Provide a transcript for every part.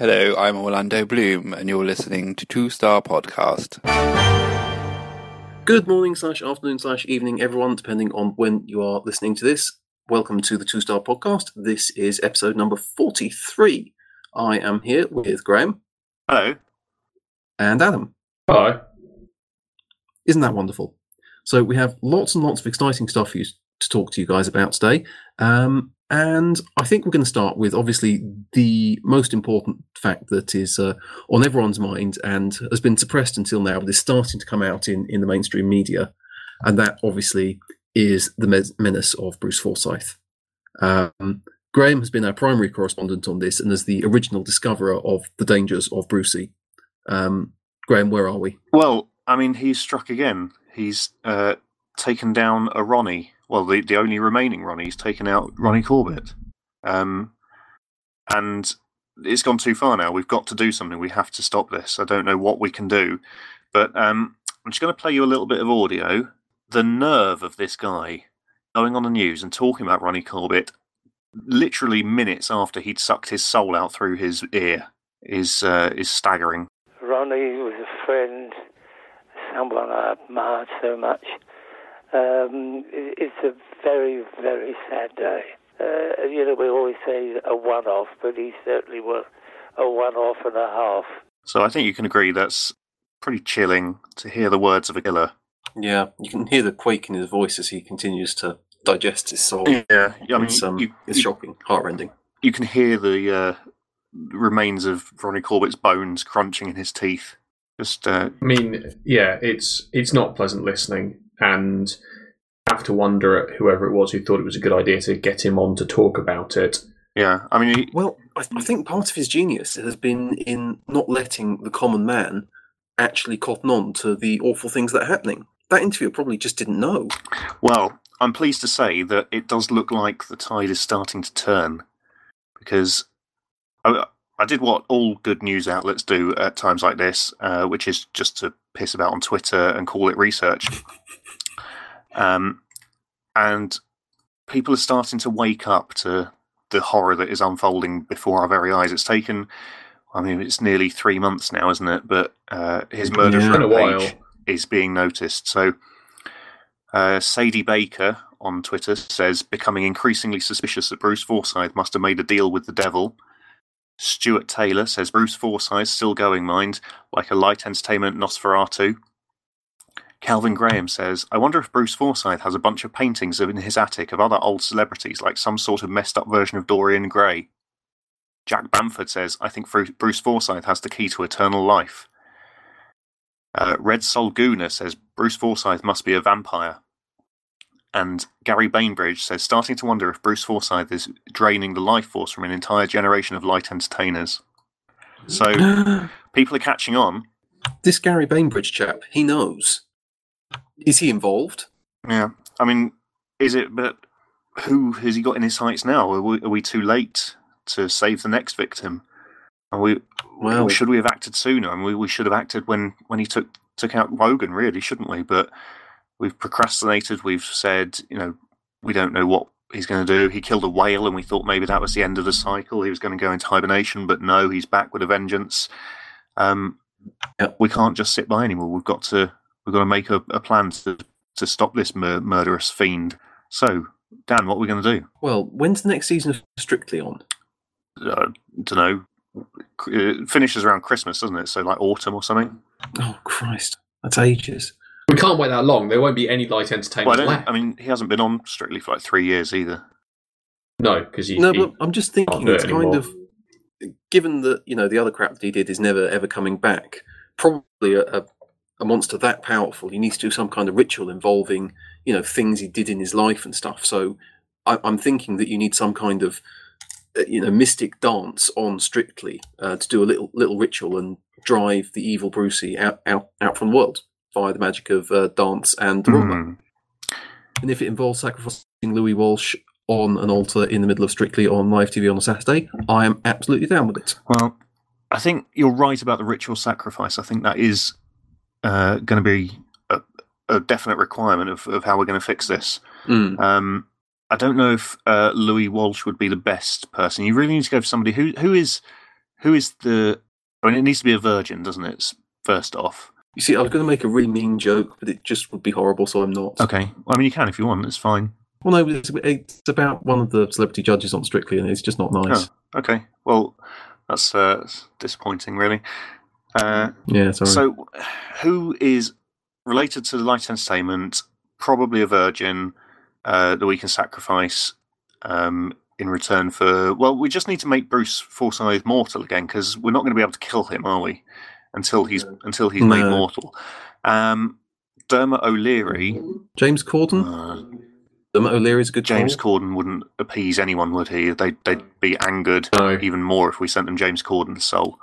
Hello, I'm Orlando Bloom, and you're listening to Two Star Podcast. Good morning, slash afternoon, slash evening, everyone, depending on when you are listening to this. Welcome to the Two Star Podcast. This is episode number 43. I am here with Graham Hello. and Adam. Hi. Isn't that wonderful? So, we have lots and lots of exciting stuff for you to talk to you guys about today. Um, and I think we're going to start with obviously the most important fact that is uh, on everyone's mind and has been suppressed until now, but is starting to come out in, in the mainstream media. And that obviously is the menace of Bruce Forsyth. Um, Graham has been our primary correspondent on this and is the original discoverer of the dangers of Brucey. Um, Graham, where are we? Well, I mean, he's struck again. He's uh, taken down a Ronnie. Well, the, the only remaining Ronnie. He's taken out Ronnie Corbett. Um, and it's gone too far now. We've got to do something. We have to stop this. I don't know what we can do. But um, I'm just going to play you a little bit of audio. The nerve of this guy going on the news and talking about Ronnie Corbett literally minutes after he'd sucked his soul out through his ear is uh, is staggering. Ronnie was a friend, someone I admired so much. Um, it's a very, very sad day. Uh, you know, we always say a one-off, but he certainly was a one-off and a half. So I think you can agree that's pretty chilling to hear the words of a killer. Yeah, you can hear the quake in his voice as he continues to digest his soul. Yeah, I mean, it's, um, you, it's you- shocking, heartrending. you can hear the uh, remains of Ronnie Corbett's bones crunching in his teeth. Just uh, I mean, yeah, it's it's not pleasant listening, and have to wonder at whoever it was who thought it was a good idea to get him on to talk about it. yeah, I mean, he, Well, I, I think part of his genius has been in not letting the common man actually cotton on to the awful things that are happening. That interviewer probably just didn't know. well, I'm pleased to say that it does look like the tide is starting to turn because I, I did what all good news outlets do at times like this, uh, which is just to piss about on Twitter and call it research. Um, and people are starting to wake up to the horror that is unfolding before our very eyes. It's taken, I mean, it's nearly three months now, isn't it? But uh, his murder Yeah. Is being noticed. So, uh, Sadie Baker on Twitter says, becoming increasingly suspicious that Bruce Forsyth must have made a deal with the devil. Stuart Taylor says, Bruce Forsyth still going, mind, like a light entertainment Nosferatu. Calvin Graham says, I wonder if Bruce Forsyth has a bunch of paintings in his attic of other old celebrities, like some sort of messed up version of Dorian Gray. Jack Bamford says, I think Bruce Forsyth has the key to eternal life. Uh, Red Solguna says, Bruce Forsyth must be a vampire. And Gary Bainbridge says, starting to wonder if Bruce Forsyth is draining the life force from an entire generation of light entertainers. So people are catching on. this Gary Bainbridge chap, he knows. Is he involved? Yeah, I mean, is it? But who has he got in his sights now? Are we, are we too late to save the next victim? Are we? Well- should we have acted sooner? I mean, we, we should have acted when when he took took out Wogan, really, shouldn't we? But we've procrastinated. We've said, you know, we don't know what he's going to do. He killed a whale, and we thought maybe that was the end of the cycle. He was going to go into hibernation, but no, he's back with a vengeance. Um, we can't just sit by anymore. We've got to we've got to make a, a plan to to stop this mur- murderous fiend. So, Dan, what are we going to do? Well, when's the next season of Strictly on? Uh, don't know. It finishes around Christmas, doesn't it? So, like autumn or something. Oh, Christ. That's ages. We can't wait that long. There won't be any light Well, I, entertainment don't, left. I mean, he hasn't been on Strictly for like three years either. no, because he, No, he- but I'm just thinking do it kind of given that you know the other crap that he did is never ever coming back. Probably a, a, a monster that powerful, he needs to do some kind of ritual involving you know things he did in his life and stuff. So I, I'm thinking that you need some kind of uh, you know mystic dance on Strictly uh, to do a little little ritual and drive the evil Brucey out out out from the world via the magic of uh, dance and. Hmm. And if it involves sacrificing Louis Walsh on an altar in the middle of Strictly on live TV on a Saturday, I am absolutely down with it. Well, I think you're right about the ritual sacrifice. I think that is uh, going to be a, a definite requirement of, of how we're going to fix this. Mm. Um, I don't know if uh, Louis Walsh would be the best person. You really need to go for somebody who who is who is the? I mean, it needs to be a virgin, doesn't it? First off, You see, I was going to make a really mean joke, but it just would be horrible, so I'm not. okay. Well, I mean, you can if you want. It's fine. Well, no, it's, it's about one of the celebrity judges on Strictly, and it's just not nice. Okay. Well, that's uh, disappointing, really. Uh, Yeah, sorry. So, who is related to the light entertainment? Probably a virgin uh, that we can sacrifice um, in return for. Well, we just need to make Bruce Forsyth mortal again because we're not going to be able to kill him, are we? Until he's until he's made mortal. Um, Dermot O'Leary. James Corden? Uh, Dermot O'Leary's a good James call. Corden wouldn't appease anyone, would he? They'd, they'd be angered No. even more if we sent them James Corden's soul.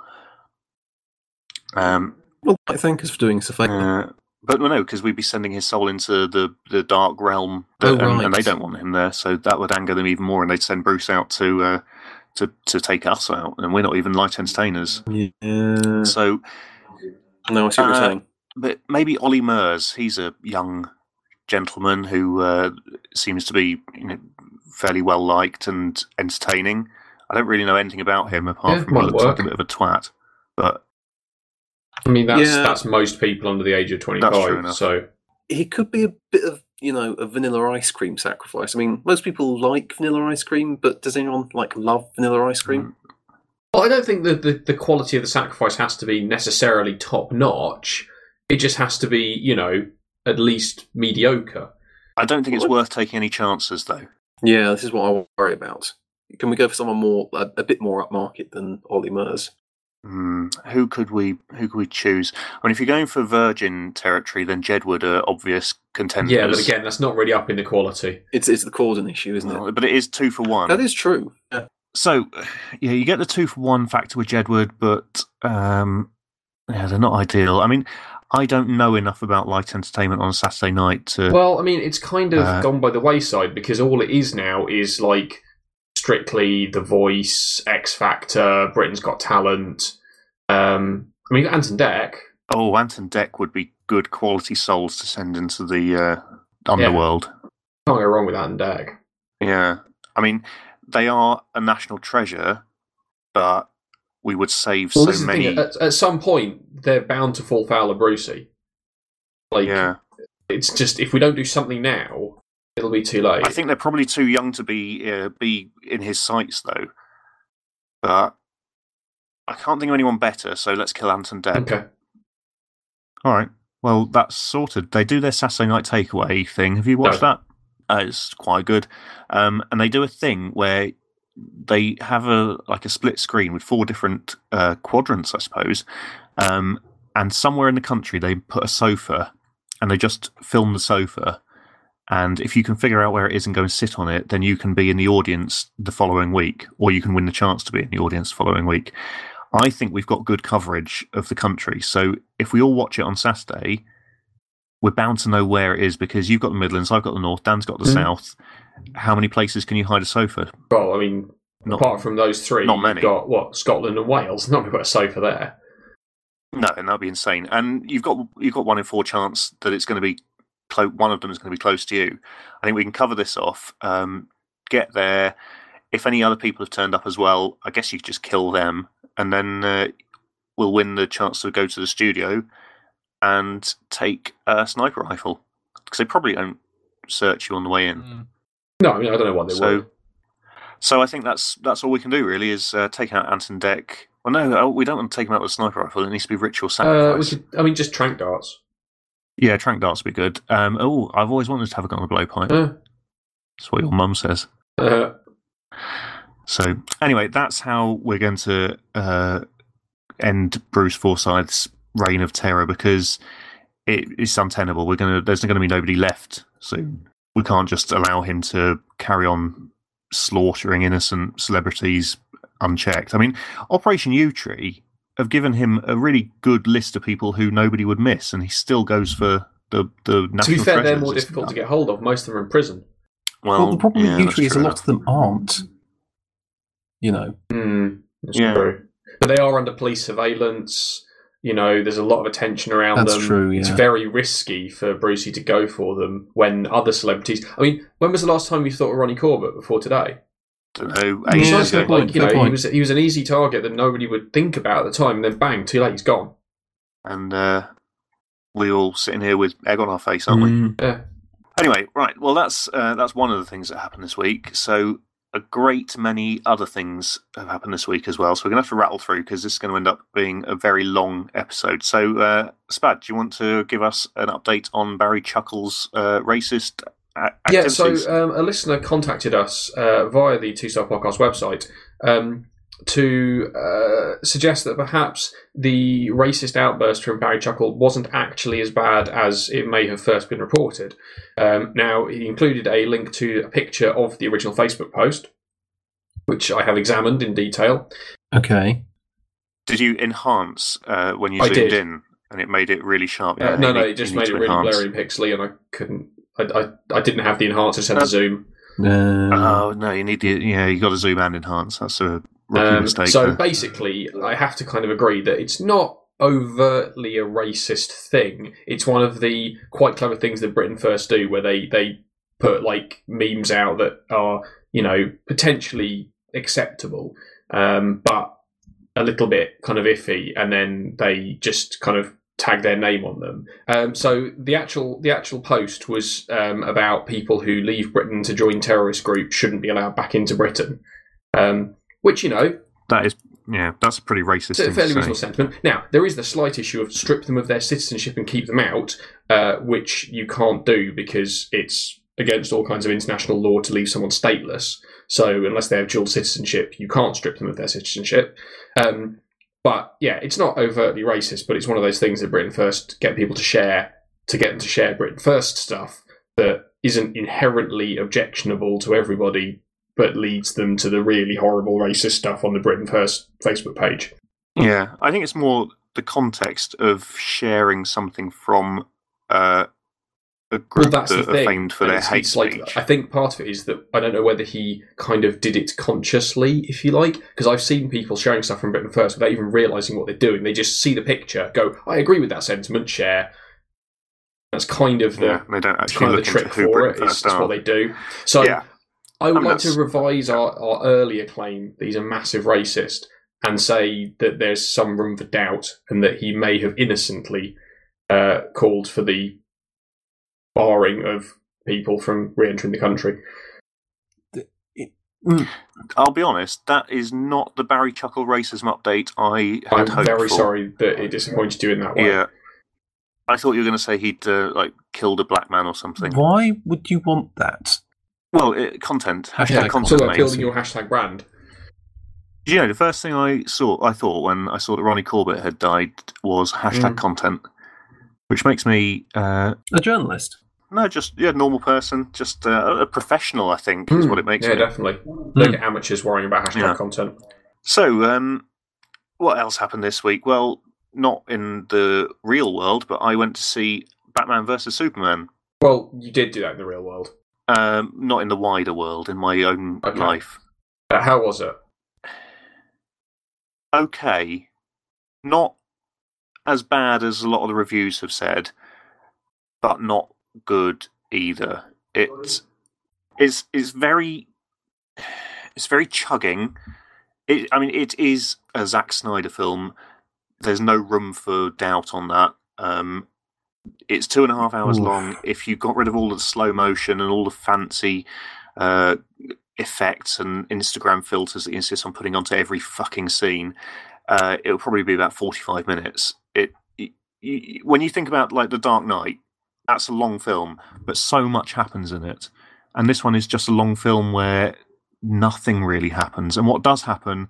Um, Well, I thank us for doing us a favour. Uh, but no, because we'd be sending his soul into the, the dark realm, Oh, and, and they don't want him there, so that would anger them even more, and they'd send Bruce out to uh, to to take us out, and we're not even light entertainers. yeah. So, No, I see what Uh, you're saying. but maybe Ollie Murs, he's a young gentleman who uh, seems to be you know, fairly well liked and entertaining. I don't really know anything about him apart Yeah, from he might looks like a bit of a twat, but I mean, that's Yeah. that's most people under the age of twenty That's true five. enough. So He could be a bit of, you know, a vanilla ice cream sacrifice. I mean, most people like vanilla ice cream, but does anyone, like, love vanilla ice cream? Mm. Well, I don't think that the, the quality of the sacrifice has to be necessarily top notch. It just has to be, you know, at least mediocre. I don't think it's What? worth taking any chances though. Yeah, this is what I worry about. Can we go for someone more, a, a bit more upmarket than Ollie Murs? Hmm, who could we who could we choose? I mean, if you're going for Virgin territory, then Jedward are obvious contenders. Yeah, but again, that's not really up in the quality. It's it's the Corden issue, isn't it? But it is two for one. That is true. Yeah. So, yeah, you get the two for one factor with Jedward, but um, yeah, they're not ideal. I mean, I don't know enough about light entertainment on a Saturday night to. Well, I mean, it's kind of Uh, gone by the wayside because all it is now is like strictly The Voice, X Factor, Britain's Got Talent. Um, I mean, Ant and Dec. oh, Ant and Dec would be good quality souls to send into the uh, underworld. Can't go wrong with Ant and Dec. Yeah. I mean, they are a national treasure, but we would save Well, so this is the many. At, at some point, they're bound to fall foul of Brucey. Like, yeah. it's just if we don't do something now, it'll be too late. I think they're probably too young to be uh, be in his sights, though. But I can't think of anyone better, so let's kill Ant and Dec. Okay. All right. Well, that's sorted. They do their Saturday night takeaway thing. Have you watched that? Uh, it's quite good. Um, and they do a thing where they have a like a split screen with four different uh, quadrants, I suppose. Um, and somewhere in the country, they put a sofa, and they just film the sofa. And if you can figure out where it is and go and sit on it, then you can be in the audience the following week, or you can win the chance to be in the audience the following week. I think we've got good coverage of the country. So if we all watch it on Saturday, we're bound to know where it is because you've got the Midlands, I've got the North, Dan's got the Mm. South. How many places can you hide a sofa? Well, I mean, Not- apart from those three, not you've many. got what Scotland and Wales. Not going to put a sofa there. No, and that'd be insane. And you've got you've got one in four chance that it's going to be clo- one of them is going to be close to you. I think we can cover this off. Um, get there. If any other people have turned up as well, I guess you could just kill them, and then uh, we'll win the chance to go to the studio and take a sniper rifle because they probably don't search you on the way in. No, I mean, I don't know what they So- were. So I think that's that's all we can do really is uh, take out Ant and Dec. Well, no, uh, we don't want to take him out with a sniper rifle. It needs to be ritual Uh, sacrifice. could, I mean, just trank darts. Yeah, trank darts would be good. Um, oh, I've always wanted to have a gun on a blowpipe. Uh, That's what your mum says. uh, So anyway, that's how we're going to uh, end Bruce Forsyth's reign of terror because it is untenable. We're going to there's going to be nobody left soon. We can't just allow him to carry on slaughtering innocent celebrities unchecked. I mean, Operation Yewtree have given him a really good list of people who nobody would miss, and he still goes for the the national to be fair, they're more difficult to get hold of. Most of them are in prison. Well, Well, the problem yeah, with that's Yewtree is a lot of them aren't. You know, Mm, Yeah. true. But they are under police surveillance. You know, there's a lot of attention around That's them. true, It's very risky for Brucey to go for them when other celebrities. I mean, when was the last time you thought of Ronnie Corbett before today? don't know, Yeah, ages ago. good point. You know, good he was he was an easy target that nobody would think about at the time, and then bang, too late, he's gone. and uh, we all sitting here with egg on our face, aren't we? Mm. Yeah. Anyway, right. Well, that's uh, that's one of the things that happened this week. So a great many other things have happened this week as well. So we're going to have to rattle through because this is going to end up being a very long episode. So, uh, Spad, do you want to give us an update on Barry Chuckle's uh, racist a- Yeah, so um, a listener contacted us uh, via the Two Star Podcast website um, to uh, suggest that perhaps the racist outburst from Barry Chuckle wasn't actually as bad as it may have first been reported. Um, now, he included a link to a picture of the original Facebook post, which I have examined in detail. Okay. Did you enhance uh, when you I zoomed did. in, and it made it really sharp? Uh, Yeah, no, no, need- it just made it really enhance. blurry and pixely, and I couldn't. I, I, I didn't have the enhancer set Uh, to zoom. Uh, Oh no, you need the yeah. You got to zoom and enhance. That's a rookie Um, so there. basically, I have to kind of agree that it's not overtly a racist thing. It's one of the quite clever things that Britain First do, where they they put like memes out that are you know potentially acceptable, um, but a little bit kind of iffy, and then they just kind of tag their name on them. Um, so the actual the actual post was um, about people who leave Britain to join terrorist groups shouldn't be allowed back into Britain, um, which you know that is yeah. That's a pretty racist it's a fairly reasonable sentiment. Now, there is the slight issue of strip them of their citizenship and keep them out, uh, which you can't do because it's against all kinds of international law to leave someone stateless. So, unless they have dual citizenship, you can't strip them of their citizenship. Um, but yeah, it's not overtly racist, but it's one of those things that Britain First get people to share to get them to share Britain First stuff that isn't inherently objectionable to everybody, but leads them to the really horrible racist stuff on the Britain First Facebook page. Yeah, I think it's more the context of sharing something from uh, a group Well, that's that the are thing. famed for And their it's- hate it's like- speech. I think part of it is that I don't know whether he kind of did it consciously, if you like, because I've seen people sharing stuff from Britain First without even realizing what they're doing. They just see the picture, go, "I agree with that sentiment," share. That's kind of the yeah, they don't actually kind of the trick for Britain it. Is, First what they do. So yeah, I would I mean, like to revise our, our earlier claim that he's a massive racist and say that there's some room for doubt and that he may have innocently uh, called for the barring of people from re-entering the country. I'll be honest. That is not the Barry Chuckle racism update I had I'm hoped very for. sorry that it disappointed you in that way. Yeah, I thought you were going to say he'd uh, like killed a black man or something. why would you want that? Well, it, content hashtag Yeah, content. about mate. building your hashtag brand. Do you know the first thing I saw? I thought when I saw that Ronnie Corbett had died was hashtag Mm. content, which makes me uh, A journalist. no, just yeah, normal person, just uh, a professional. I think is Hmm. what it makes Yeah, me. definitely. Look at amateurs worrying about hashtag Yeah. content. So, um, what else happened this week? Well, not in the real world, but I went to see Batman versus Superman. Well, you did do that in the real world. Um, not in the wider world, in my own Okay. life. Uh, how was it? Okay, not as bad as a lot of the reviews have said, but not good either. It's it's it's very it's very chugging. It, I mean, it is a Zack Snyder film. There's no room for doubt on that. Um, it's two and a half hours Oof. long. If you got rid of all the slow motion and all the fancy uh, effects and Instagram filters that you insist on putting onto every fucking scene, uh, it'll probably be about 45 minutes. It, y when you think about like The Dark Knight, that's a long film, but so much happens in it. And this one is just a long film where nothing really happens. And what does happen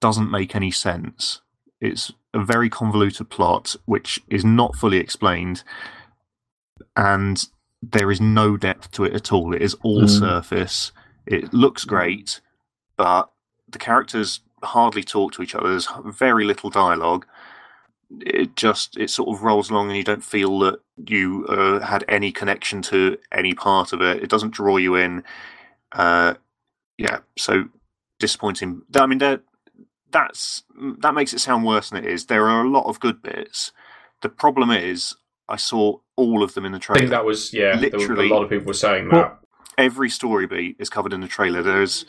doesn't make any sense. It's a very convoluted plot, which is not fully explained. And there is no depth to it at all. It is all Mm. surface. It looks great, but the characters hardly talk to each other. There's very little dialogue. It just it sort of rolls along, and you don't feel that you uh, had any connection to any part of it. It doesn't draw you in. Uh, yeah, so disappointing. I mean, there- that's that makes it sound worse than it is. There are a lot of good bits. The problem is, I saw all of them in the trailer. I think that was yeah. there were- Literally- a lot of people were saying Well- that. every story beat is covered in the trailer. There's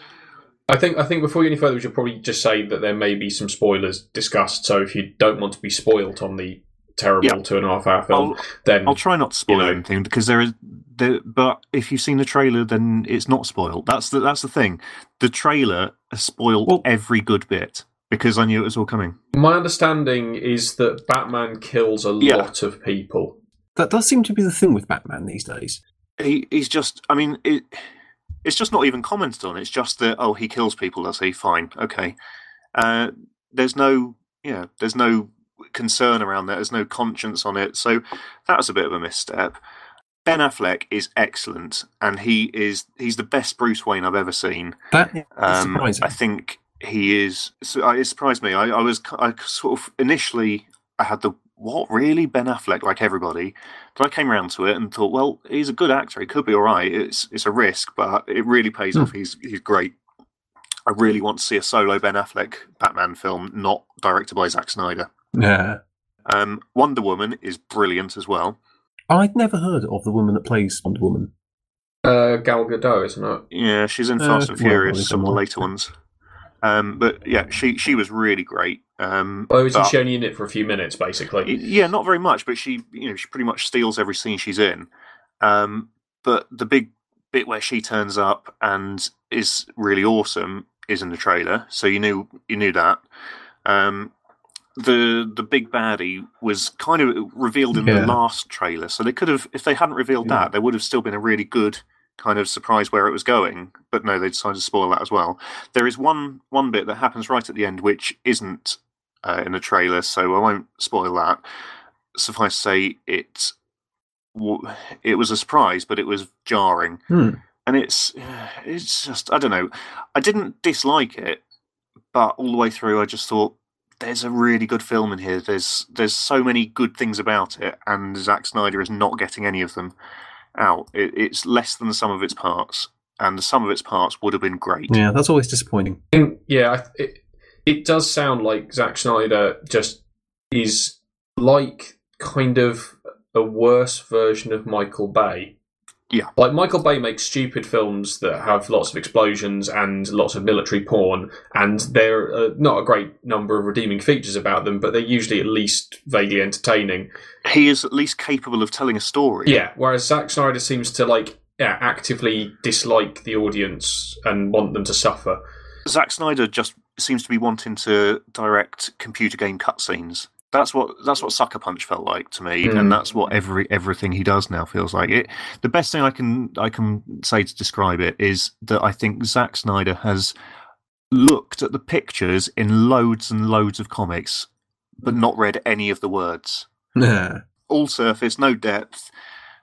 I think I think before you go any further, we should probably just say that there may be some spoilers discussed. So if you don't want to be spoilt on the terrible Yeah. two and a half hour film, I'll, then I'll try not to spoil You know. anything because there is. There, but if you've seen the trailer, then it's not spoiled. That's the that's the thing. The trailer has spoiled Well- every good bit because I knew it was all coming. my understanding is that Batman kills a Yeah. lot of people. That does seem to be the thing with Batman these days. He he's just. I mean, it, it's just not even commented on. It's just that oh, he kills people. Does he? Fine, okay. Uh, there's no yeah. There's no concern around that. There's no conscience on it. So that was a bit of a misstep. Ben Affleck is excellent, and he is he's the best Bruce Wayne I've ever seen. That is Um, surprising. I think he is. So uh, it surprised me. I, I was I sort of initially I had the what really Ben Affleck like everybody, but I came around to it and thought, well, he's a good actor. He could be all right. It's it's a risk, but it really pays Hmm. off. He's he's great. I really want to see a solo Ben Affleck Batman film, not directed by Zack Snyder. yeah. Um, Wonder Woman is brilliant as well. I'd never heard of the woman that plays Wonder Woman. Uh, Gal Gadot, isn't it? Yeah, she's in Uh, Fast and Furious, probably some of the later ones. Um, but yeah, she she was really great. Um, Oh, isn't but- she only in it for a few minutes, basically? Yeah, not very much, but she, you know, she pretty much steals every scene she's in. Um, but the big bit where she turns up and is really awesome is in the trailer, so you knew you knew that. Um, the the big baddie was kind of revealed in Yeah. the last trailer, so they could have, if they hadn't revealed Yeah. that, there would have still been a really good kind of surprised where it was going. But no, they decided to spoil that as well. There is one one bit that happens right at the end which isn't uh, in the trailer, so I won't spoil that. Suffice to say, it it was a surprise, but it was jarring, Hmm. and it's it's just I don't know. I didn't dislike it, but all the way through, I just thought there's a really good film in here. There's there's so many good things about it, and Zack Snyder is not getting any of them out. It, it's less than the sum of its parts, and the sum of its parts would have been great. Yeah, that's always disappointing. think- yeah, it, it does sound like Zack Snyder just is like kind of a worse version of Michael Bay. Yeah. Like Michael Bay makes stupid films that have lots of explosions and lots of military porn, and there are not a great number of redeeming features about them, but they're usually at least vaguely entertaining. He is at least capable of telling a story. Yeah, whereas Zack Snyder seems to like yeah, actively dislike the audience and want them to suffer. Zack Snyder just seems to be wanting to direct computer game cutscenes. That's what that's what Sucker Punch felt like to me, Mm. and that's what every everything he does now feels like. It. The best thing I can I can say to describe it is that I think Zack Snyder has looked at the pictures in loads and loads of comics, but not read any of the words. Yeah. All surface, no depth,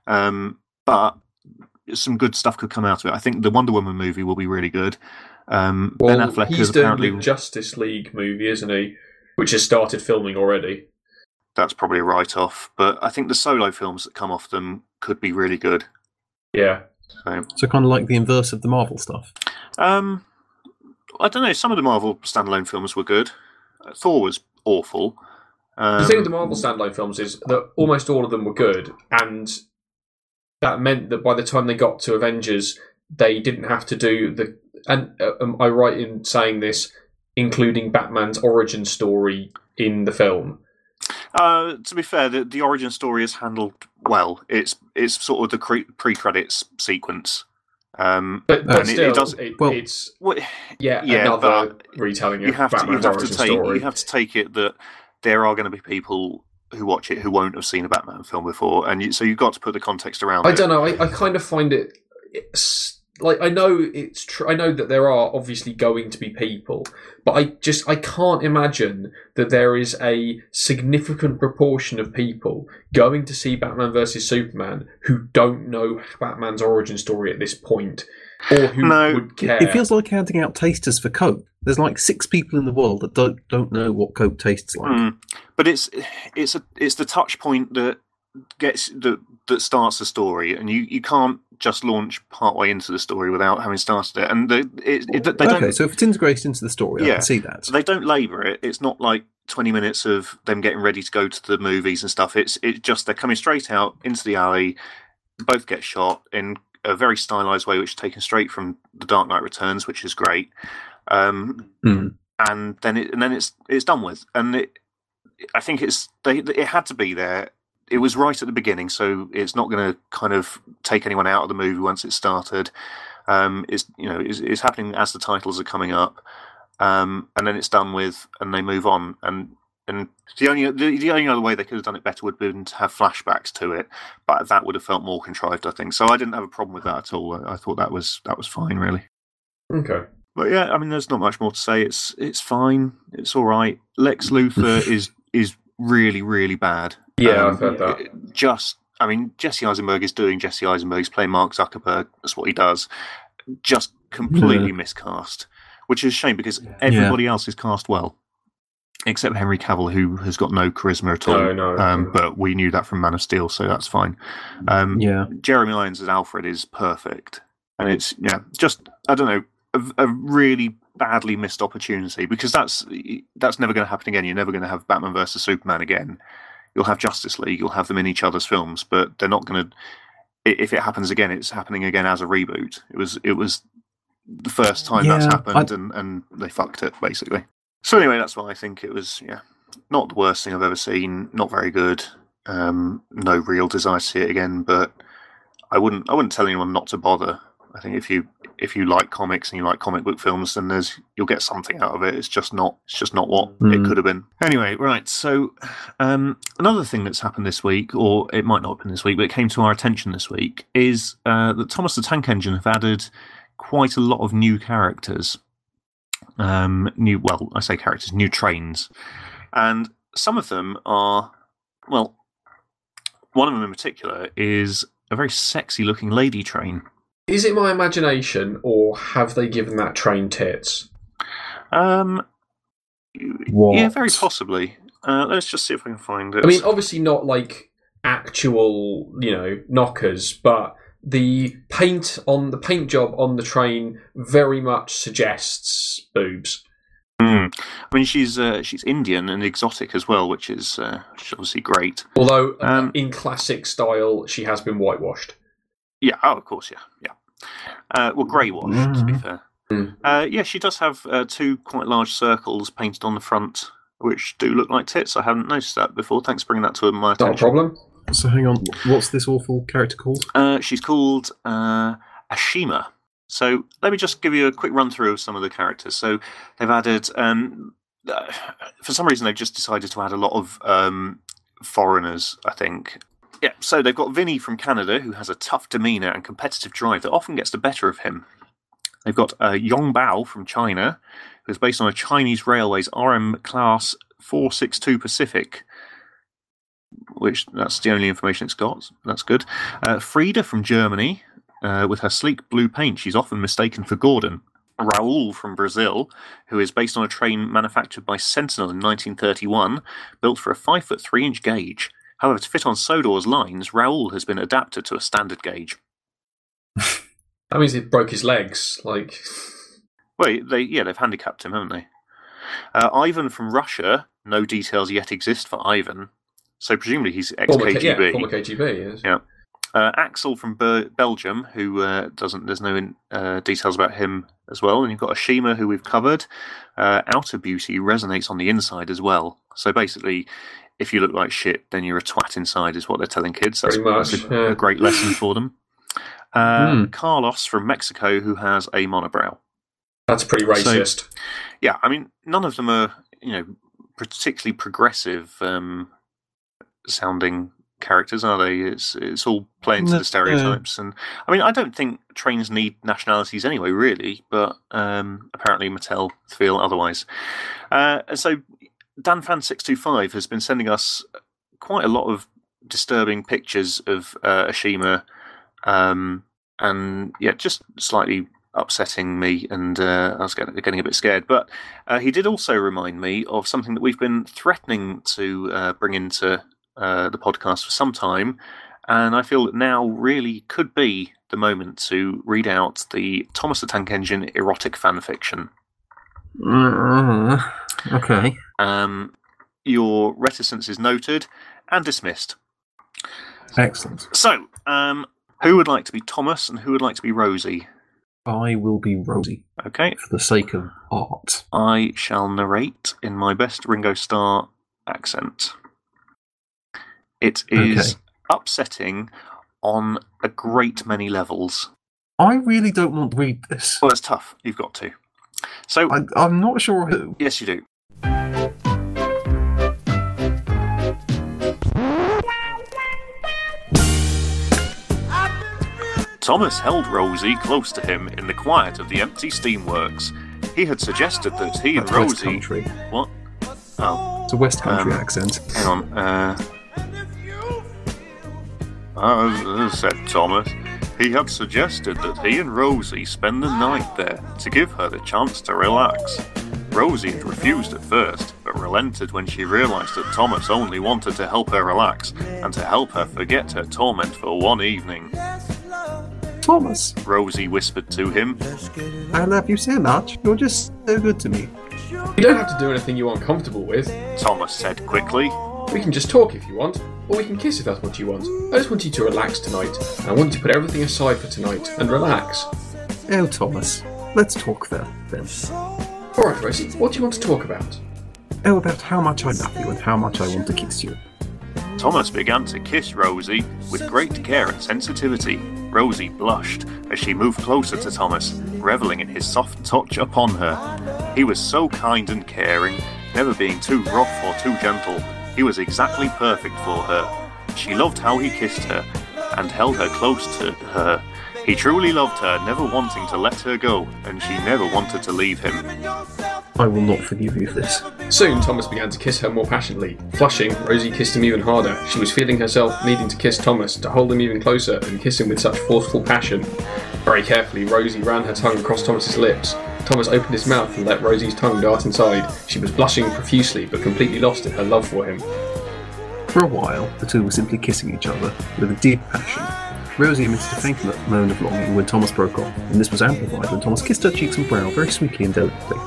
um, but some good stuff could come out of it. I think the Wonder Woman movie will be really good. Um, Well, ben Affleck he's apparently the Justice League movie, isn't he? Which has started filming already. that's probably a write off. But I think the solo films that come off them could be really good. Yeah. So, So kind of like the inverse of the Marvel stuff. um, I don't know. Some of the Marvel standalone films were good. Uh, Thor was awful. Um, The thing with the Marvel standalone films is that almost all of them were good, and that meant that by the time they got to Avengers, they didn't have to do the. And uh, am I right in saying this, including Batman's origin story in the film? Uh, to be fair, the, the origin story is handled well. It's it's sort of the pre-credits sequence. Um, But, but And it- it does- it- well- it's what, yeah, Yeah, another retelling you of have to you Batman's have to take story. you have to take it that there are going to be people who watch it who won't have seen a Batman film before, and you, so you've got to put the context around I it. don't know. I, I kind of find it it's, like I know it's true. I know that there are obviously going to be people, but I just I can't imagine that there is a significant proportion of people going to see Batman versus Superman who don't know Batman's origin story at this point, or who No. would care. It feels like handing out tasters for Coke. There's like six people in the world that don't don't know what Coke tastes like. Mm. But it's it's a it's the touch point that gets that that starts the story, and you, you can't just launch partway into the story without having started it. And the, it, it, they don't okay, so if it's integrated into the story, I Yeah. can see that. they don't labour it. It's not like twenty minutes of them getting ready to go to the movies and stuff. It's it's just they're coming straight out into the alley. Both get shot in a very stylized way, which is taken straight from The Dark Knight Returns, which is great. um, Hmm. and then it and then it's it's done with. And it, I think it's they it had to be there. It was right at the beginning, so it's not going to kind of take anyone out of the movie once it started. Um, it's you know it's, it's happening as the titles are coming up, um, and then it's done with, and they move on. And and the only the, the only other way they could have done it better would have been to have flashbacks to it, but that would have felt more contrived, I think. So I didn't have a problem with that at all. I, I thought that was that was fine, really. Okay. But yeah, I mean, there's not much more to say. It's it's fine. It's all right. Lex Luthor is is really really bad. Yeah, Um, I've heard that. Just, I mean, Jesse Eisenberg is doing Jesse Eisenberg. He's playing Mark Zuckerberg. That's what he does. Just completely miscast, which is a shame because everybody else is cast well, except Henry Cavill, who has got no charisma at all. No, no. Um, but we knew that from Man of Steel, so that's fine. Um, Yeah. Jeremy Irons as Alfred is perfect, and it's yeah, just I don't know, a, a really badly missed opportunity because that's that's never going to happen again. You're never going to have Batman versus Superman again. You'll have Justice League. You'll have them in each other's films, but they're not going to. If it happens again, it's happening again as a reboot. It was it was the first time that's happened, I- and and they fucked it basically. So anyway, that's why I think it was yeah, not the worst thing I've ever seen. Not very good. Um, no real desire to see it again, but I wouldn't I wouldn't tell anyone not to bother. I think if you if you like comics and you like comic book films, then there's you'll get something out of it. It's just not it's just not what it Mm. could have been. Anyway, right. So um, another thing that's happened this week, or it might not have been this week, but it came to our attention this week, is uh, that Thomas the Tank Engine have added quite a lot of new characters. Um, new well, I say characters, new trains, and some of them are well. One of them in particular is a very sexy looking lady train. Is it my imagination, or have they given that train tits? Um, What? yeah, very possibly. Uh, let's just see if I can find it. I mean, obviously not like actual, you know, knockers, but the paint on the paint job on the train very much suggests boobs. Hmm. I mean, she's uh, she's Indian and exotic as well, which is uh, which is obviously great. Although uh, Um, in classic style, she has been whitewashed. Yeah. Oh, of course. Yeah. Yeah. Uh, well, grey washed to be Mhm. fair. Mm. Uh, yeah, she does have uh, two quite large circles painted on the front, which do look like tits. I haven't noticed that before. Thanks for bringing that to my Not a attention. problem. So hang on. What's this awful character called? Uh, she's called uh, Ashima. So let me just give you a quick run through of some of the characters. So they've added, um, uh, for some reason, they've just decided to add a lot of um, foreigners, I think. Yeah, so they've got Vinny from Canada, who has a tough demeanour and competitive drive that often gets the better of him. They've got uh, Yong Bao from China, who's based on a Chinese Railways RM Class 462 Pacific, which that's the only information it's got. That's good. Uh, Frida from Germany, uh, with her sleek blue paint, she's often mistaken for Gordon. Raoul from Brazil, who is based on a train manufactured by Sentinel in 1931, built for a 5 foot 3 inch gauge. However, to fit on Sodor's lines, Raoul has been adapted to a standard gauge. That means he broke his legs. Like, Well, they yeah, they've handicapped him, haven't they? Uh, Ivan from Russia. No details yet exist for Ivan, so presumably he's ex former, K- KGB. yeah, former KGB. Yes. Yeah. Uh, Axel from Ber- Belgium, who uh, doesn't, there's no in, uh, details about him as well. And you've got Ashima, who we've covered. Uh, Outer Beauty resonates on the inside as well. So basically, if you look like shit, then you're a twat inside, is what they're telling kids. That's, much, that's a, yeah. a great lesson for them. Uh, Hmm. Carlos from Mexico, who has a monobrow. That's pretty So- racist. Yeah, I mean, none of them are, you know, particularly progressive um, sounding characters, are they? It's it's all playing to the stereotypes, and I mean, I don't think trains need nationalities anyway, really. But um, apparently, Mattel feel otherwise. Uh, so, Dan Fan six two five has been sending us quite a lot of disturbing pictures of uh, Ashima, um, and yeah, just slightly upsetting me, and uh, I was getting, getting a bit scared. But uh, he did also remind me of something that we've been threatening to uh, bring into uh, the podcast for some time, and I feel that now really could be the moment to read out the Thomas the Tank Engine erotic fan fiction. Uh, okay. Um, your reticence is noted and dismissed. Excellent. So, um, who would like to be Thomas and who would like to be Rosie? I will be Rosie Okay, for the sake of art. I shall narrate in my best Ringo Starr accent. It is Okay. upsetting on a great many levels. I really don't want to read this. Well, it's tough. You've got to. So, I, I'm not sure who. yes, you do. Thomas held Rosie close to him in the quiet of the empty steamworks. He had suggested that he and That's West Rosie. Country. What? Oh, It's a West Country Um, accent. hang on. Uh, uh, said Thomas. He had suggested that he and Rosie spend the night there to give her the chance to relax. Rosie had refused at first, but relented when she realised that Thomas only wanted to help her relax and to help her forget her torment for one evening. Thomas, Rosie whispered to him, I love you so much. You're just so good to me. You don't have to do anything you aren't comfortable with. Thomas said quickly. We can just talk if you want, or we can kiss if that's what you want. I just want you to relax tonight, and I want you to put everything aside for tonight and relax. Oh, Thomas, let's talk then. then. Alright, Rosie, what do you want to talk about? Oh, about how much I love you and how much I want to kiss you. Thomas began to kiss Rosie with great care and sensitivity. Rosie blushed as she moved closer to Thomas, reveling in his soft touch upon her. He was so kind and caring, never being too rough or too gentle. He was exactly perfect for her. She loved how he kissed her and held her close to her. He truly loved her, never wanting to let her go, and she never wanted to leave him. I will not forgive you for this. Soon, Thomas began to kiss her more passionately. Flushing, Rosie kissed him even harder. She was feeling herself needing to kiss Thomas, to hold him even closer and kiss him with such forceful passion. Very carefully, Rosie ran her tongue across Thomas's lips. Thomas opened his mouth and let Rosie's tongue dart inside. She was blushing profusely, but completely lost in her love for him. For a while, the two were simply kissing each other with a deep passion. Rosie emitted a faint moan of longing when Thomas broke off, and this was amplified when Thomas kissed her cheeks and brow very sweetly and delicately.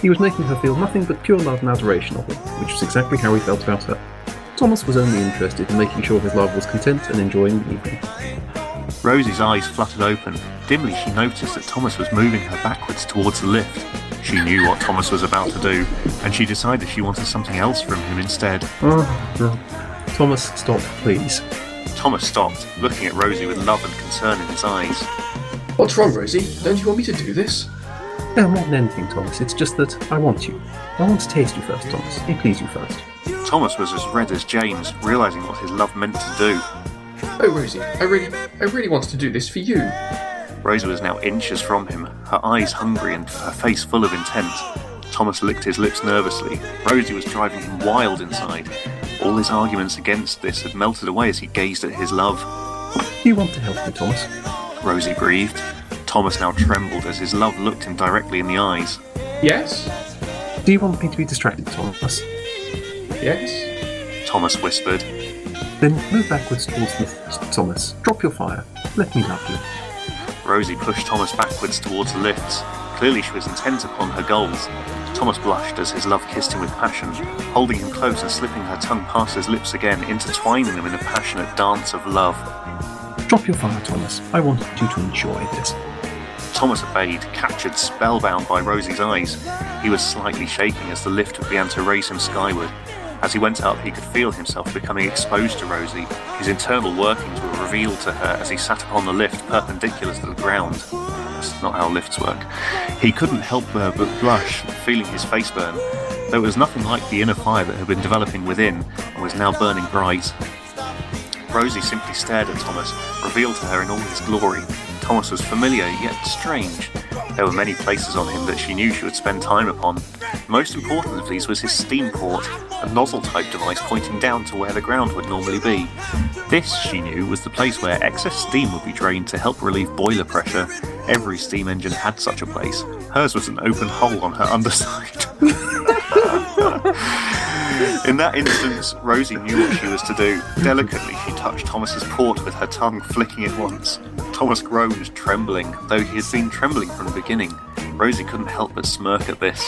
He was making her feel nothing but pure love and adoration of him, which was exactly how he felt about her. Thomas was only interested in making sure his love was content and enjoying the evening. Rosie's eyes fluttered open. Dimly, she noticed that Thomas was moving her backwards towards the lift. She knew what Thomas was about to do, and she decided she wanted something else from him instead. Oh, no. Thomas, stop, please. Thomas stopped, looking at Rosie with love and concern in his eyes. What's wrong, Rosie? Don't you want me to do this? No, more than anything, Thomas. It's just that I want you. I want to taste you first, Thomas. Let me please you first. Thomas was as red as James, realizing what his love meant to do. Oh, Rosie, I really, I really wanted to do this for you. Rosie was now inches from him, her eyes hungry and her face full of intent. Thomas licked his lips nervously. Rosie was driving him wild inside. All his arguments against this had melted away as he gazed at his love. Do you want to help me, Thomas? Rosie breathed. Thomas now trembled as his love looked him directly in the eyes. Yes? Do you want me to be distracted, Thomas? Yes? Thomas whispered. Then move backwards towards me, Thomas. Drop your fire. Let me love you. Rosie pushed Thomas backwards towards the lifts. Clearly, she was intent upon her goals. Thomas blushed as his love kissed him with passion, holding him close and slipping her tongue past his lips again, intertwining them in a passionate dance of love. Drop your fire, Thomas. I want you to enjoy this. Thomas obeyed, captured, spellbound by Rosie's eyes. He was slightly shaking as the lift began to raise him skyward. As he went up, he could feel himself becoming exposed to Rosie. His internal workings were revealed to her as he sat upon the lift perpendicular to the ground. That's not how lifts work. He couldn't help but blush, feeling his face burn. There was nothing like the inner fire that had been developing within and was now burning bright. Rosie simply stared at Thomas, revealed to her in all his glory. Thomas was familiar yet strange. There were many places on him that she knew she would spend time upon. Most important of these was his steam port, a nozzle type device pointing down to where the ground would normally be. This, she knew, was the place where excess steam would be drained to help relieve boiler pressure. Every steam engine had such a place. Hers was an open hole on her underside. In that instance, Rosie knew what she was to do. Delicately, she touched Thomas's port with her tongue, flicking it once. Thomas groaned, trembling, though he had been trembling from the beginning. Rosie couldn't help but smirk at this.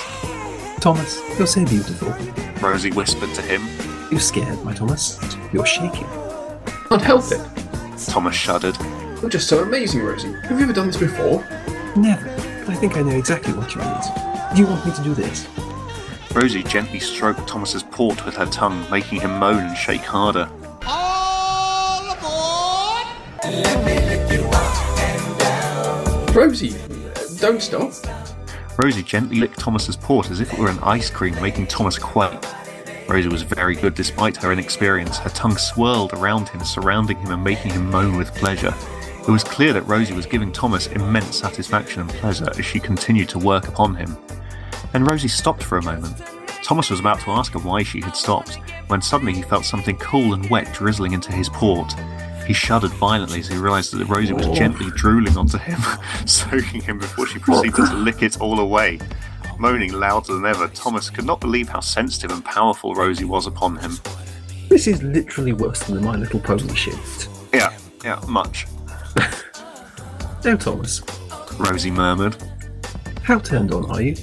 Thomas, you're so beautiful. Rosie whispered to him. You're scared, my Thomas. You're shaking. Can't help it. Thomas shuddered. You're just so amazing, Rosie. Have you ever done this before? Never. But I think I know exactly what you mean. Do you want me to do this? Rosie gently stroked Thomas's port with her tongue, making him moan and shake harder. Rosie, don't stop. Rosie gently licked Thomas's port as if it were an ice cream, making Thomas quake. Rosie was very good despite her inexperience. Her tongue swirled around him, surrounding him and making him moan with pleasure. It was clear that Rosie was giving Thomas immense satisfaction and pleasure as she continued to work upon him. Then Rosie stopped for a moment. Thomas was about to ask her why she had stopped, when suddenly he felt something cool and wet drizzling into his port. He shuddered violently as he realised that Rosie was gently drooling onto him, soaking him before she proceeded to lick it all away. Moaning louder than ever, Thomas could not believe how sensitive and powerful Rosie was upon him. This is literally worse than the My Little Pony shit. Yeah, yeah, much, Now, Thomas, Rosie murmured. how turned on are you?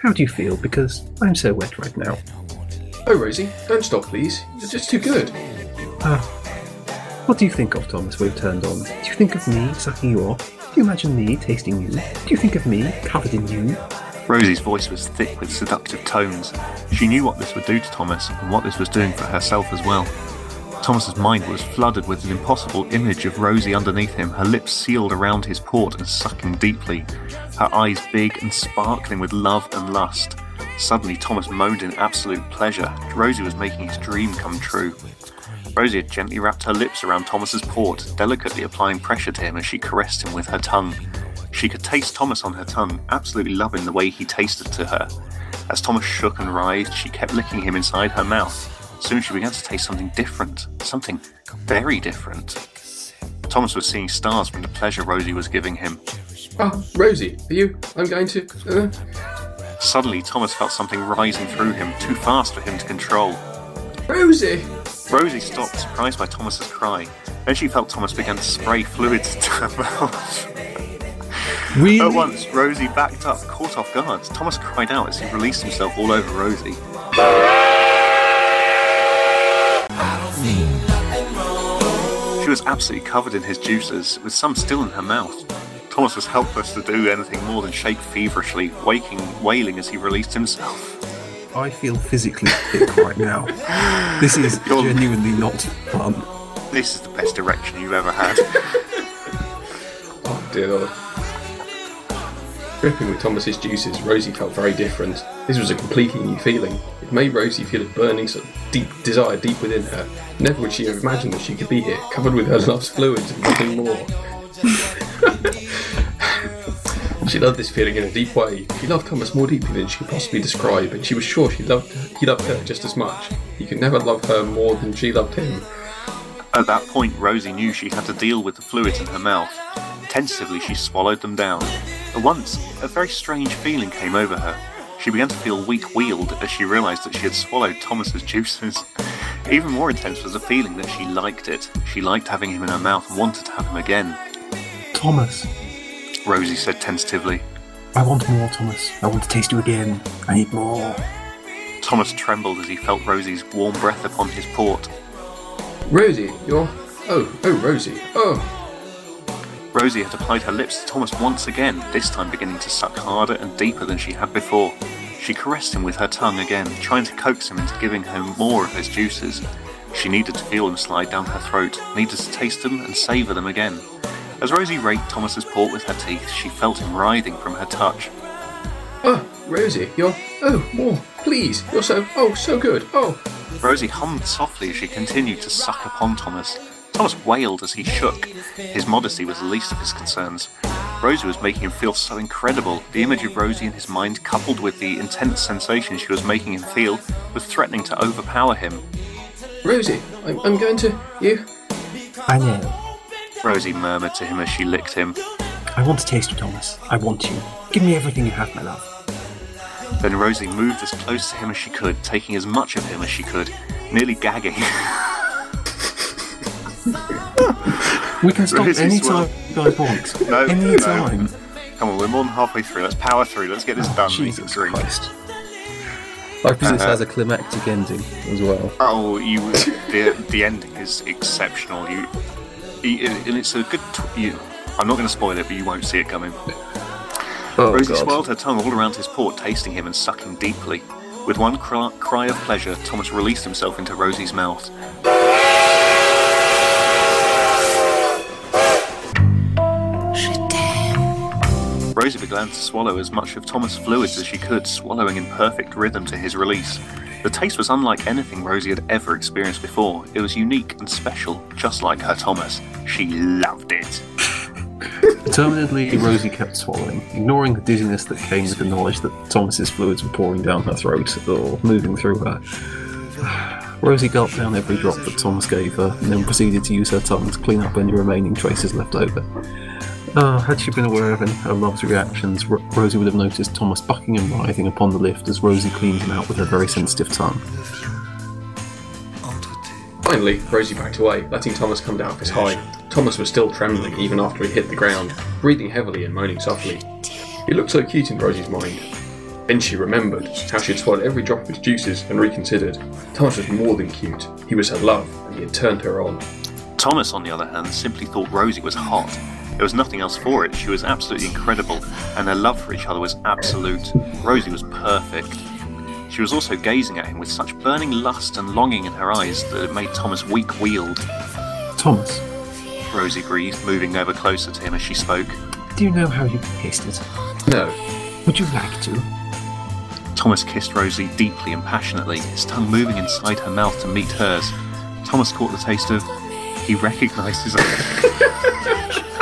How do you feel? Because I'm so wet right now. Oh, Rosie, don't stop, please. You're just too good. Ah. what do you think of, Thomas, when you're turned on? Do you think of me sucking you off? Do you imagine me tasting you? Do you think of me covered in you? Rosie's voice was thick with seductive tones. She knew what this would do to Thomas and what this was doing for herself as well. Thomas's mind was flooded with an impossible image of Rosie underneath him, her lips sealed around his port and sucking deeply, her eyes big and sparkling with love and lust. Suddenly, Thomas moaned in absolute pleasure. Rosie was making his dream come true. Rosie had gently wrapped her lips around Thomas's port, delicately applying pressure to him as she caressed him with her tongue. She could taste Thomas on her tongue, absolutely loving the way he tasted to her. As Thomas shook and writhed, she kept licking him inside her mouth. Soon she began to taste something different, something very different. Thomas was seeing stars from the pleasure Rosie was giving him. Oh, Rosie, are you? I'm going to. Uh, Suddenly, Thomas felt something rising through him, too fast for him to control. Rosie! Rosie stopped, surprised by Thomas's cry. Then she felt Thomas began to spray fluids into her mouth. Really? At once, Rosie backed up, caught off guard. Thomas cried out as he released himself all over Rosie. She was absolutely covered in his juices, with some still in her mouth. Thomas was helpless to do anything more than shake feverishly, waking, wailing as he released himself. I feel physically sick right now. This is You're- genuinely not fun. This is the best erection you've ever had. Oh, dear Lord. Dripping with Thomas's juices, Rosie felt very different. This was a completely new feeling. It made Rosie feel a burning sort of deep desire deep within her. Never would she have imagined that she could be here, covered with her love's fluids and nothing more. she loved this feeling in a deep way. She loved Thomas more deeply than she could possibly describe, and she was sure she loved he loved her just as much. He could never love her more than she loved him. At that point, Rosie knew she had to deal with the fluids in her mouth. Tentatively, she swallowed them down. At once, a very strange feeling came over her. She began to feel weak-wheeled as she realised that she had swallowed Thomas's juices. Even more intense was the feeling that she liked it. She liked having him in her mouth and wanted to have him again. Thomas, Rosie said tentatively. I want more, Thomas. I want to taste you again. I need more. Thomas trembled as he felt Rosie's warm breath upon his port. Rosie, you're. Oh, oh, Rosie. Oh, Rosie had applied her lips to Thomas once again, this time beginning to suck harder and deeper than she had before. She caressed him with her tongue again, trying to coax him into giving her more of his juices. She needed to feel them slide down her throat, needed to taste them and savour them again. As Rosie raked Thomas's port with her teeth, she felt him writhing from her touch. oh, Rosie, you're. Oh, more, please. You're so. Oh, so good. Oh. Rosie hummed softly as she continued to suck upon Thomas. Thomas wailed as he shook. His modesty was the least of his concerns. Rosie was making him feel so incredible. The image of Rosie in his mind, coupled with the intense sensation she was making him feel, was threatening to overpower him. Rosie, I'm, I'm going to. You. I know. Rosie murmured to him as she licked him. I want to taste you, Thomas. I want you. Give me everything you have, my love. Then Rosie moved as close to him as she could, taking as much of him as she could, nearly gagging. We can stop Rosie anytime you guys want. No, Any no. time. Come on, we're more than halfway through. Let's power through. Let's get this Oh, done. Jesus drink. Christ. I presume this Uh-huh. has a climactic ending as well. Oh, you the the ending is exceptional. You, you and it's a good. Tw- you, I'm not going to spoil it, but you won't see it coming. Oh, Rosie God. swirled her tongue all around his port, tasting him and sucking deeply. With one cry, cry of pleasure, Thomas released himself into Rosie's mouth. Rosie began to swallow as much of Thomas' fluids as she could, swallowing in perfect rhythm to his release. The taste was unlike anything Rosie had ever experienced before. It was unique and special, just like her Thomas. She loved it. Determinedly, Rosie kept swallowing, ignoring the dizziness that came with the knowledge that Thomas's fluids were pouring down her throat or moving through her. Rosie gulped down every drop that Thomas gave her, and then proceeded to use her tongue to clean up any remaining traces left over. Ah, had she been aware of any of her love's reactions, Ro- Rosie would have noticed Thomas bucking and writhing upon the lift as Rosie cleaned him out with her very sensitive tongue. Finally, Rosie backed away, letting Thomas come down off his high. Thomas was still trembling even after he hit the ground, breathing heavily and moaning softly. He looked so cute in Rosie's mind. Then she remembered how she had swallowed every drop of his juices and reconsidered. Thomas was more than cute. He was her love, and he had turned her on. Thomas, on the other hand, simply thought Rosie was hot. There was nothing else for it. She was absolutely incredible, and their love for each other was absolute. Rosie was perfect. She was also gazing at him with such burning lust and longing in her eyes that it made Thomas weak wheeled. Thomas, Rosie breathed, moving over closer to him as she spoke. do you know how you taste it? No, Would you like to? Thomas kissed Rosie deeply and passionately, his tongue moving inside her mouth to meet hers. Thomas caught the taste of. He recognised his own.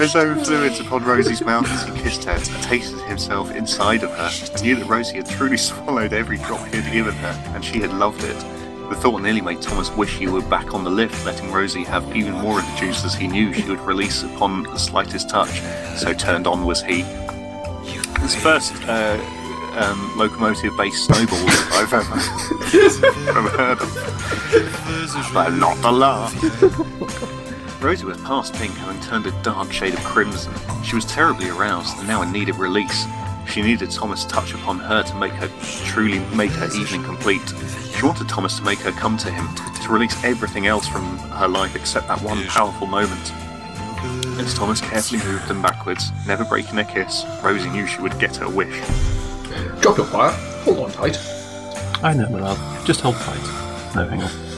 His own fluids upon Rosie's mouth as he kissed her, tasted himself inside of her, and knew that Rosie had truly swallowed every drop he had given her, and she had loved it. The thought nearly made Thomas wish he were back on the lift, letting Rosie have even more of the juices he knew she would release upon the slightest touch. So turned on was he. His first uh, um, locomotive-based snowball I've ever, ever heard of. But not the last. Rosie was past pink, having turned a dark shade of crimson. She was terribly aroused and now in need of release. She needed Thomas' touch upon her to make her truly make her evening complete. She wanted Thomas to make her come to him, to release everything else from her life except that one powerful moment. As Thomas carefully moved them backwards, never breaking their kiss, Rosie knew she would get her wish. drop your fire. Hold on tight. I know, my love. Just hold tight. No, hang on.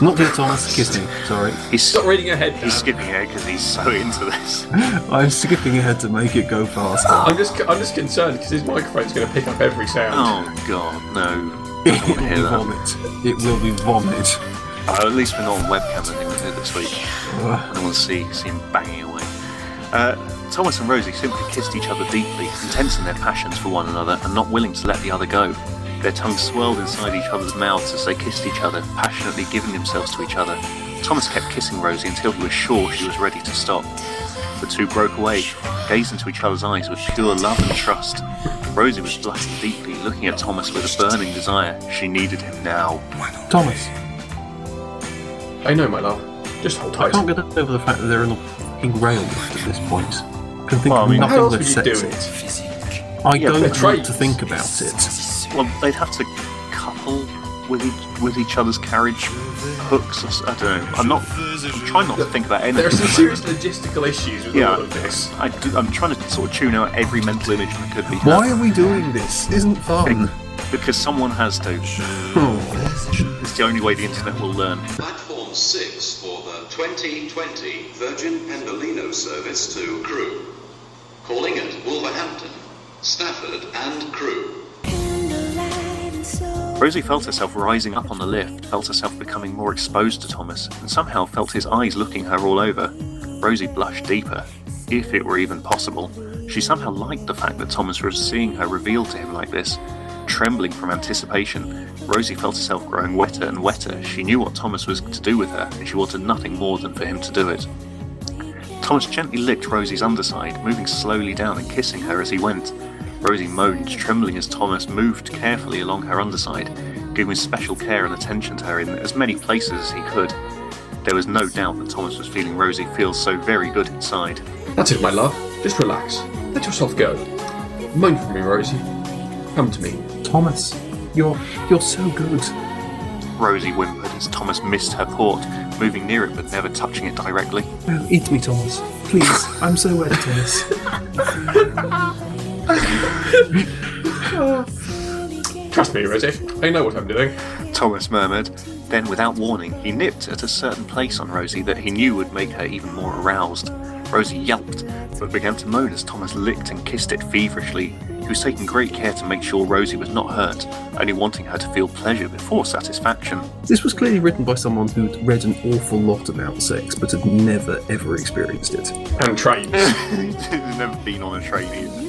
Not dear Thomas, kiss me. Sorry. He's, Stop reading ahead. he's Dan. skipping ahead because he's so into this. I'm skipping ahead to make it go faster. I'm just, I'm just concerned because his microphone's going to pick up every sound. Oh god, no. It don't will wanna be hear that. vomit. It will be vomit. Uh, at least we're not on webcam and things here this week. I don't want to see, see him banging away. Uh, Thomas and Rosie simply kissed each other deeply, intense in their passions for one another and not willing to let the other go. Their tongues swirled inside each other's mouths as they kissed each other, passionately giving themselves to each other. Thomas kept kissing Rosie until he was sure she was ready to stop. The two broke away, gazed into each other's eyes with pure love and trust. Rosie was blushing deeply, looking at Thomas with a burning desire. She needed him now. Thomas, I know, my love. Just hold tight. I can't get over the fact that they're in a fucking rail lift at this point. I can think Well, I of mean- nothing How else would you do it? I Yeah, don't want to think about it. Well, they'd have to couple with each, with each other's carriage hooks. Or, s- I don't know. I'm not. I'm trying not to think about anything. There are some serious logistical issues with Yeah. all of this. I am trying to sort of tune out every mental image I could be. Why are we doing this? Isn't fun. Because someone has to. Oh. It's the only way the internet will learn. Platform 6 for the 2020 Virgin Pendolino service to Crewe. Calling at Wolverhampton, Stafford and Crewe. Rosie felt herself rising up on the lift, felt herself becoming more exposed to Thomas, and somehow felt his eyes looking her all over. Rosie blushed deeper, if it were even possible. She somehow liked the fact that Thomas was seeing her revealed to him like this. Trembling from anticipation, Rosie felt herself growing wetter and wetter. She knew what Thomas was to do with her, and she wanted nothing more than for him to do it. Thomas gently licked Rosie's underside, moving slowly down and kissing her as he went. Rosie moaned, trembling as Thomas moved carefully along her underside, giving special care and attention to her in as many places as he could. There was no doubt that Thomas was feeling Rosie feel so very good inside. That's it, my love. Just relax. Let yourself go. Moan for me, Rosie. Come to me. Thomas, you're you're so good. Rosie whimpered as Thomas missed her port, moving near it but never touching it directly. Oh, eat me, Thomas. Please. I'm so wet, Thomas. Trust me, Rosie. I know what I'm doing. Thomas murmured. Then, without warning, he nipped at a certain place on Rosie that he knew would make her even more aroused. Rosie yelped, but began to moan as Thomas licked and kissed it feverishly. He was taking great care to make sure Rosie was not hurt, only wanting her to feel pleasure before satisfaction. This was clearly written by someone who'd read an awful lot about sex, but had never ever experienced it. And trains. He's never been on a train either.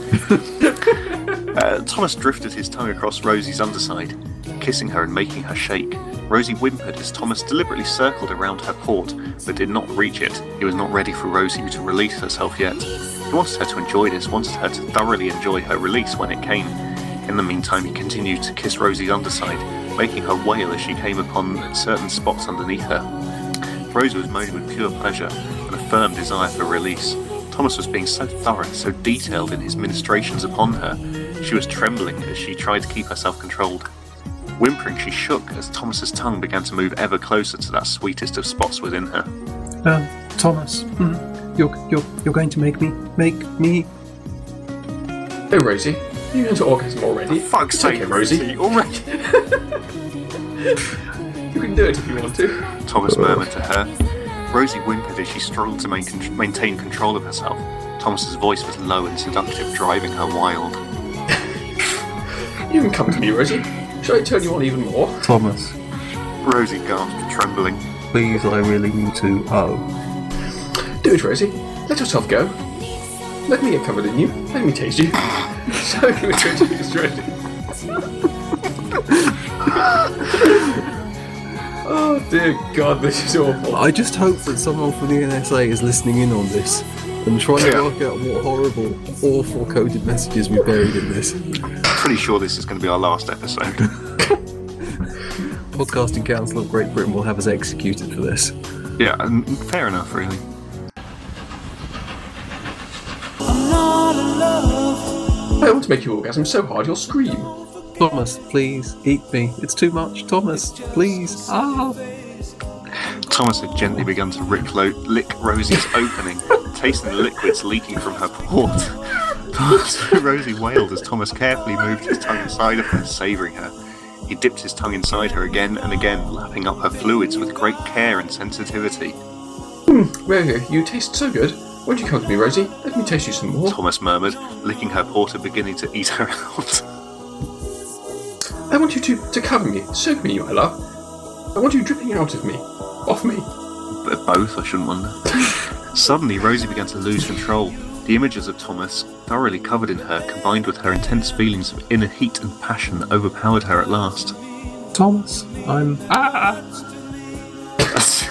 Uh, Thomas drifted his tongue across Rosie's underside, kissing her and making her shake. Rosie whimpered as Thomas deliberately circled around her port, but did not reach it. He was not ready for Rosie to release herself yet. He wanted her to enjoy this, wanted her to thoroughly enjoy her release when it came. In the meantime, he continued to kiss Rosie's underside, making her wail as she came upon certain spots underneath her. Rosie was moaning with pure pleasure and a firm desire for release. Thomas was being so thorough, so detailed in his ministrations upon her. She was trembling as she tried to keep herself controlled. Whimpering, she shook as Thomas's tongue began to move ever closer to that sweetest of spots within her. Um, Thomas, mm, you're you're you're going to make me make me. Hey, Rosie. You going to orgasm already? Fuck's It's okay, Rosie. Already. You can do it if you want to. Thomas murmured to her. Rosie whimpered as she struggled to main- maintain control of herself. Thomas's voice was low and seductive, driving her wild. You can come to me, Rosie. Shall I turn you on even more? Thomas, Rosie gasped, trembling. please, I really need to. Oh, Do it, Rosie. Let yourself go. Let me get covered in you. Let me taste you. so you introduced Rosie. oh dear God, this is awful. I just hope that someone from the NSA is listening in on this and trying to work out what horrible, awful coded messages we buried in this. I'm pretty sure this is going to be our last episode. Podcasting Council of Great Britain will have us executed for this. yeah, and fair enough, really. I want to make you orgasm so hard you'll scream. Thomas, please eat me. It's too much. Thomas, please. Ah. Thomas had gently begun to lick, lo- lick Rosie's opening, tasting the liquids leaking from her port. Rosie wailed as Thomas carefully moved his tongue inside of her, savouring her. He dipped his tongue inside her again and again, lapping up her fluids with great care and sensitivity. Rosie, you taste so good. Won't you come to me, Rosie? Let me taste you some more. Thomas murmured, licking her porter, beginning to eat her out. I want you to, to cover me, soak me, my love. I want you dripping out of me, off me. But both, I shouldn't wonder. Suddenly, Rosie began to lose control. The images of Thomas, thoroughly covered in her, combined with her intense feelings of inner heat and passion, overpowered her at last. Thomas, I'm. Ah. As,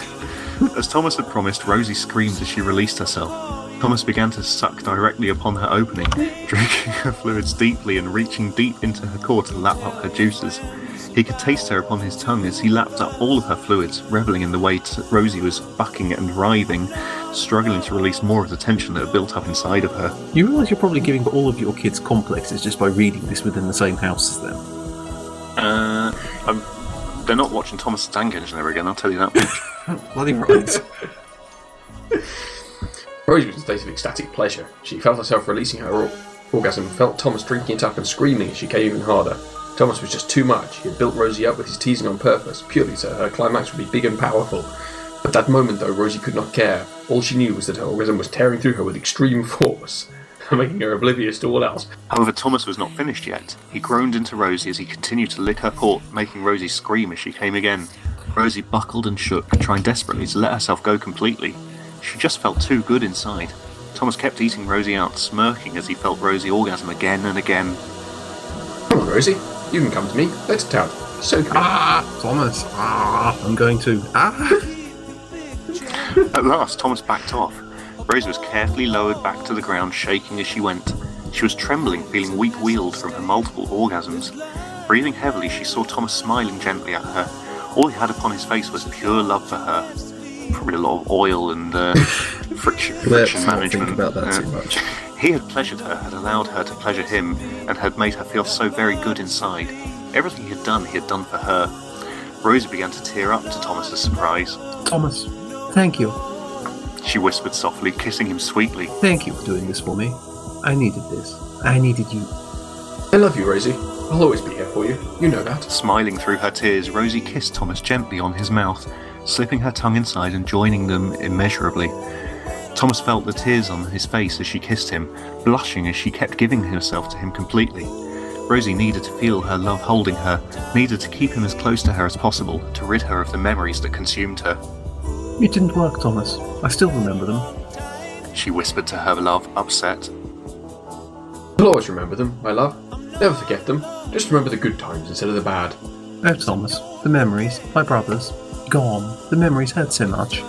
as Thomas had promised, Rosie screamed as she released herself. Thomas began to suck directly upon her opening, drinking her fluids deeply and reaching deep into her core to lap up her juices. He could taste her upon his tongue as he lapped up all of her fluids, reveling in the way t- Rosie was bucking and writhing, struggling to release more of the tension that had built up inside of her. You realise you're probably giving all of your kids complexes just by reading this within the same house as them. Uh, I'm, they're not watching Thomas the Tank Engine again, I'll tell you that much. Bloody right. Rosie was in a state of ecstatic pleasure. She felt herself releasing her orgasm and felt Thomas drinking it up and screaming as she came even harder. Thomas was just too much. He had built Rosie up with his teasing on purpose, purely so her climax would be big and powerful. At that moment, though, Rosie could not care. All she knew was that her orgasm was tearing through her with extreme force, making her oblivious to all else. However, Thomas was not finished yet. He groaned into Rosie as he continued to lick her port, making Rosie scream as she came again. Rosie buckled and shook, trying desperately to let herself go completely. She just felt too good inside. Thomas kept eating Rosie out, smirking as he felt Rosie orgasm again and again. Come on, Rosie. You can come to me. Let it out. So good. ah, Thomas. Ah, I'm going to. Ah. At last, Thomas backed off. Rosie was carefully lowered back to the ground, shaking as she went. She was trembling, feeling weak wheeled from her multiple orgasms. Breathing heavily, she saw Thomas smiling gently at her. All he had upon his face was pure love for her. Probably a lot of oil and uh, friction, friction management. about that Yeah. too much. He had pleasured her, had allowed her to pleasure him, and had made her feel so very good inside. Everything he had done, he had done for her. Rosie began to tear up to Thomas's surprise. Thomas, thank you. She whispered softly, kissing him sweetly. Thank you for doing this for me. I needed this. I needed you. I love you, Rosie. I'll always be here for you. You know that. Smiling through her tears, Rosie kissed Thomas gently on his mouth, slipping her tongue inside and joining them immeasurably. Thomas felt the tears on his face as she kissed him, blushing as she kept giving herself to him completely. Rosie needed to feel her love holding her, needed to keep him as close to her as possible, to rid her of the memories that consumed her. It didn't work, Thomas. I still remember them. She whispered to her love, upset. I'll always remember them, my love. Never forget them. Just remember the good times instead of the bad. Oh, Thomas, the memories, my brothers, gone. The memories hurt so much.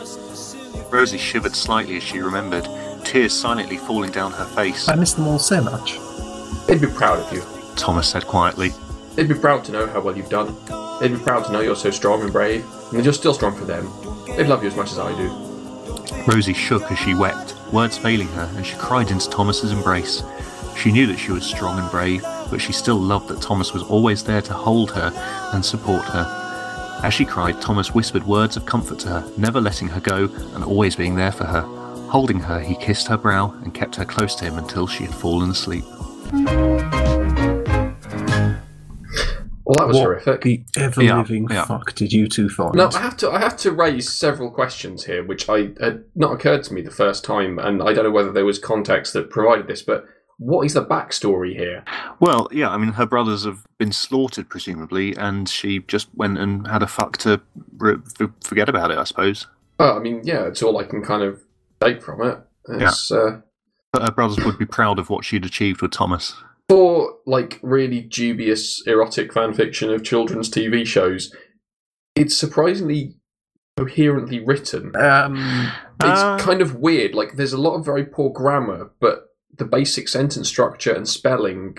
Rosie shivered slightly as she remembered, tears silently falling down her face. I miss them all so much. They'd be proud of you. Thomas said quietly. They'd be proud to know how well you've done. They'd be proud to know you're so strong and brave, and that you're still strong for them. They'd love you as much as I do. Rosie shook as she wept, words failing her, and she cried into Thomas's embrace. She knew that she was strong and brave, but she still loved that Thomas was always there to hold her and support her. As she cried, Thomas whispered words of comfort to her, never letting her go and always being there for her. Holding her, he kissed her brow and kept her close to him until she had fallen asleep. Well, that was what horrific. the ever-living Yeah, yeah. fuck did you two find? Now I have to I have to raise several questions here, which I had not occurred to me the first time, and I don't know whether there was context that provided this, but what is the backstory here? Well, yeah, I mean, her brothers have been slaughtered, presumably, and she just went and had a fuck to re- forget about it, I suppose. Well, I mean, yeah, it's all I can kind of take from it. It's, uh, But her brothers would be proud of what she'd achieved with Thomas. for like really dubious erotic fan fiction of children's TV shows, it's surprisingly coherently written. Um, It's Uh, kind of weird. Like there's a lot of very poor grammar, but the basic sentence structure and spelling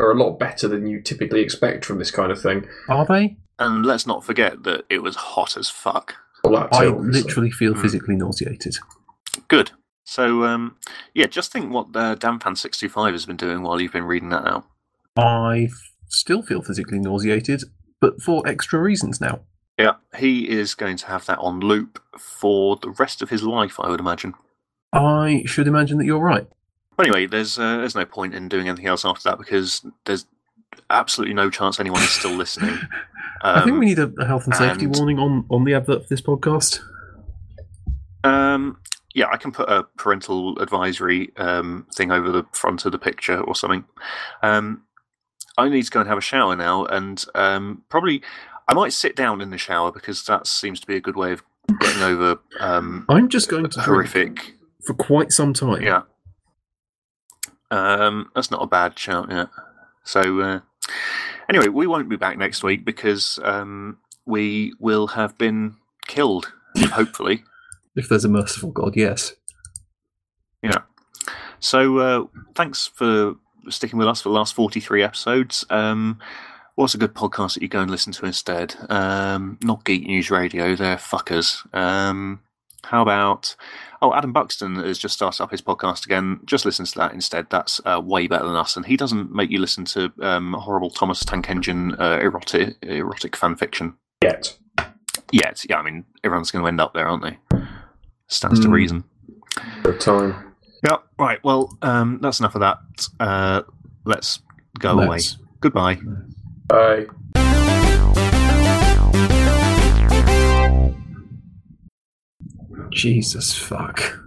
are a lot better than you typically expect from this kind of thing. are they? And let's not forget that it was hot as fuck. Well, that I obviously. literally feel Hmm. physically nauseated. Good. So, um, yeah, just think what uh, Danfan65 has been doing while you've been reading that out. I still feel physically nauseated, but for extra reasons now. Yeah, he is going to have that on loop for the rest of his life, I would imagine. I should imagine that you're right. But anyway, there's uh, there's no point in doing anything else after that because there's absolutely no chance anyone is still listening. I think Um, we need a, health and safety and- warning on, on the advert for this podcast. Um, yeah, I can put a parental advisory um, thing over the front of the picture or something. Um, I need to go and have a shower now, and um, probably I might sit down in the shower because that seems to be a good way of getting over um, I'm just going to horrific. for quite some time. Yeah, um, that's not a bad shout. Yeah. So uh, anyway, we won't be back next week because um, we will have been killed. Hopefully. If there's a merciful God, yes. Yeah. So uh, thanks for sticking with us for the last 43 episodes. Um, what's a good podcast that you go and listen to instead? Um, not Geek News Radio, they're fuckers. Um, how about. Oh, Adam Buxton has just started up his podcast again. Just listen to that instead. That's uh, way better than us. And he doesn't make you listen to um, horrible Thomas Tank Engine uh, erotic, erotic fan fiction Yet. yet. Yeah, I mean, everyone's going to end up there, aren't they? Stands to Mm. reason. A time. Yeah, right. Well, um, that's enough of that. Uh, let's go away. Let's- Goodbye. Bye. Jesus fuck.